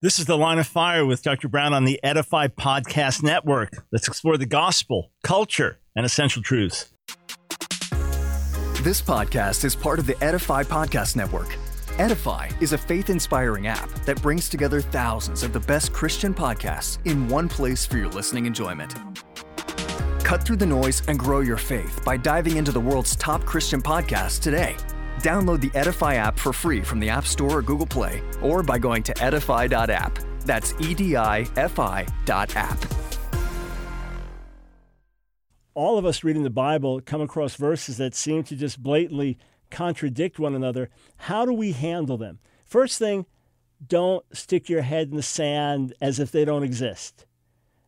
This is the line of fire with Dr. Brown on the Edify Podcast Network. Let's explore the gospel, culture, and essential truths. This podcast is part of the Edify Podcast Network. Edify is a faith inspiring app that brings together thousands of the best Christian podcasts in one place for your listening enjoyment. Cut through the noise and grow your faith by diving into the world's top Christian podcasts today. Download the Edify app for free from the App Store or Google Play, or by going to edify.app. That's E D I F I dot app. All of us reading the Bible come across verses that seem to just blatantly contradict one another. How do we handle them? First thing, don't stick your head in the sand as if they don't exist.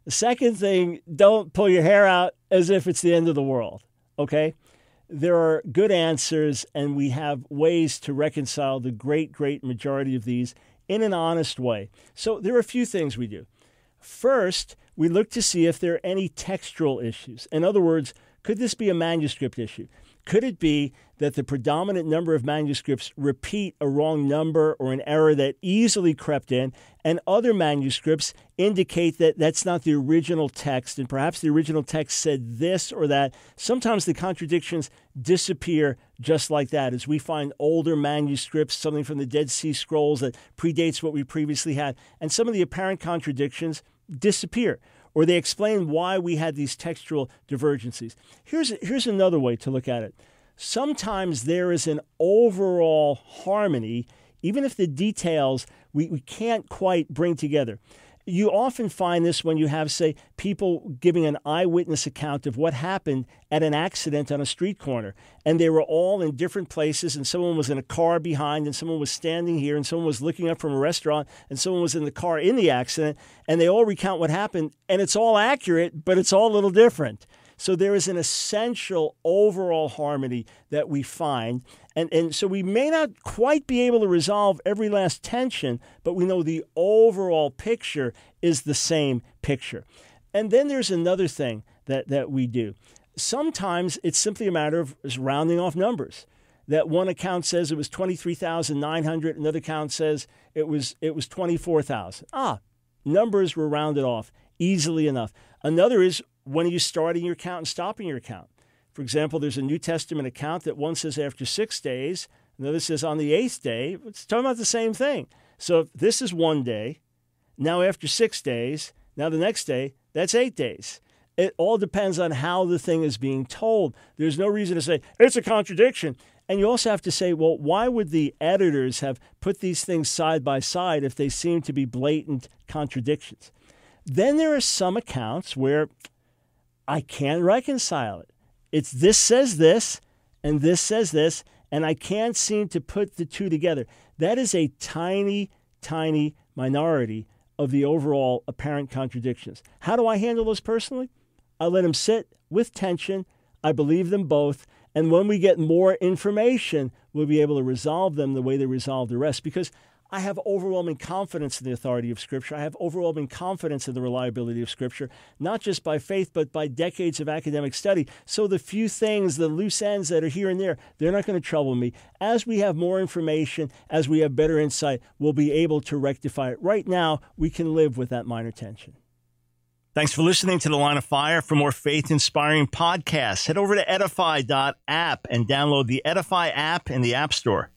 The second thing, don't pull your hair out as if it's the end of the world. Okay? There are good answers, and we have ways to reconcile the great, great majority of these in an honest way. So there are a few things we do. First, we look to see if there are any textual issues. In other words, could this be a manuscript issue? Could it be that the predominant number of manuscripts repeat a wrong number or an error that easily crept in, and other manuscripts indicate that that's not the original text, and perhaps the original text said this or that? Sometimes the contradictions disappear just like that as we find older manuscripts, something from the Dead Sea Scrolls that predates what we previously had, and some of the apparent contradictions disappear or they explain why we had these textual divergencies. Here's, here's another way to look at it. Sometimes there is an overall harmony, even if the details we, we can't quite bring together. You often find this when you have, say, people giving an eyewitness account of what happened at an accident on a street corner. And they were all in different places, and someone was in a car behind, and someone was standing here, and someone was looking up from a restaurant, and someone was in the car in the accident. And they all recount what happened, and it's all accurate, but it's all a little different. So there is an essential overall harmony that we find. And, and so we may not quite be able to resolve every last tension, but we know the overall picture is the same picture. And then there's another thing that, that we do. Sometimes it's simply a matter of rounding off numbers. That one account says it was 23,900, another account says it was, it was 24,000. Ah, numbers were rounded off easily enough. Another is when are you starting your account and stopping your account? For example, there's a New Testament account that one says after six days, another says on the eighth day. It's talking about the same thing. So if this is one day, now after six days, now the next day, that's eight days. It all depends on how the thing is being told. There's no reason to say it's a contradiction. And you also have to say, well, why would the editors have put these things side by side if they seem to be blatant contradictions? Then there are some accounts where I can't reconcile it. It's this says this, and this says this, and I can't seem to put the two together. That is a tiny, tiny minority of the overall apparent contradictions. How do I handle those personally? I let them sit with tension. I believe them both. And when we get more information, we'll be able to resolve them the way they resolve the rest. Because I have overwhelming confidence in the authority of Scripture. I have overwhelming confidence in the reliability of Scripture, not just by faith, but by decades of academic study. So the few things, the loose ends that are here and there, they're not going to trouble me. As we have more information, as we have better insight, we'll be able to rectify it. Right now, we can live with that minor tension. Thanks for listening to The Line of Fire. For more faith inspiring podcasts, head over to edify.app and download the Edify app in the App Store.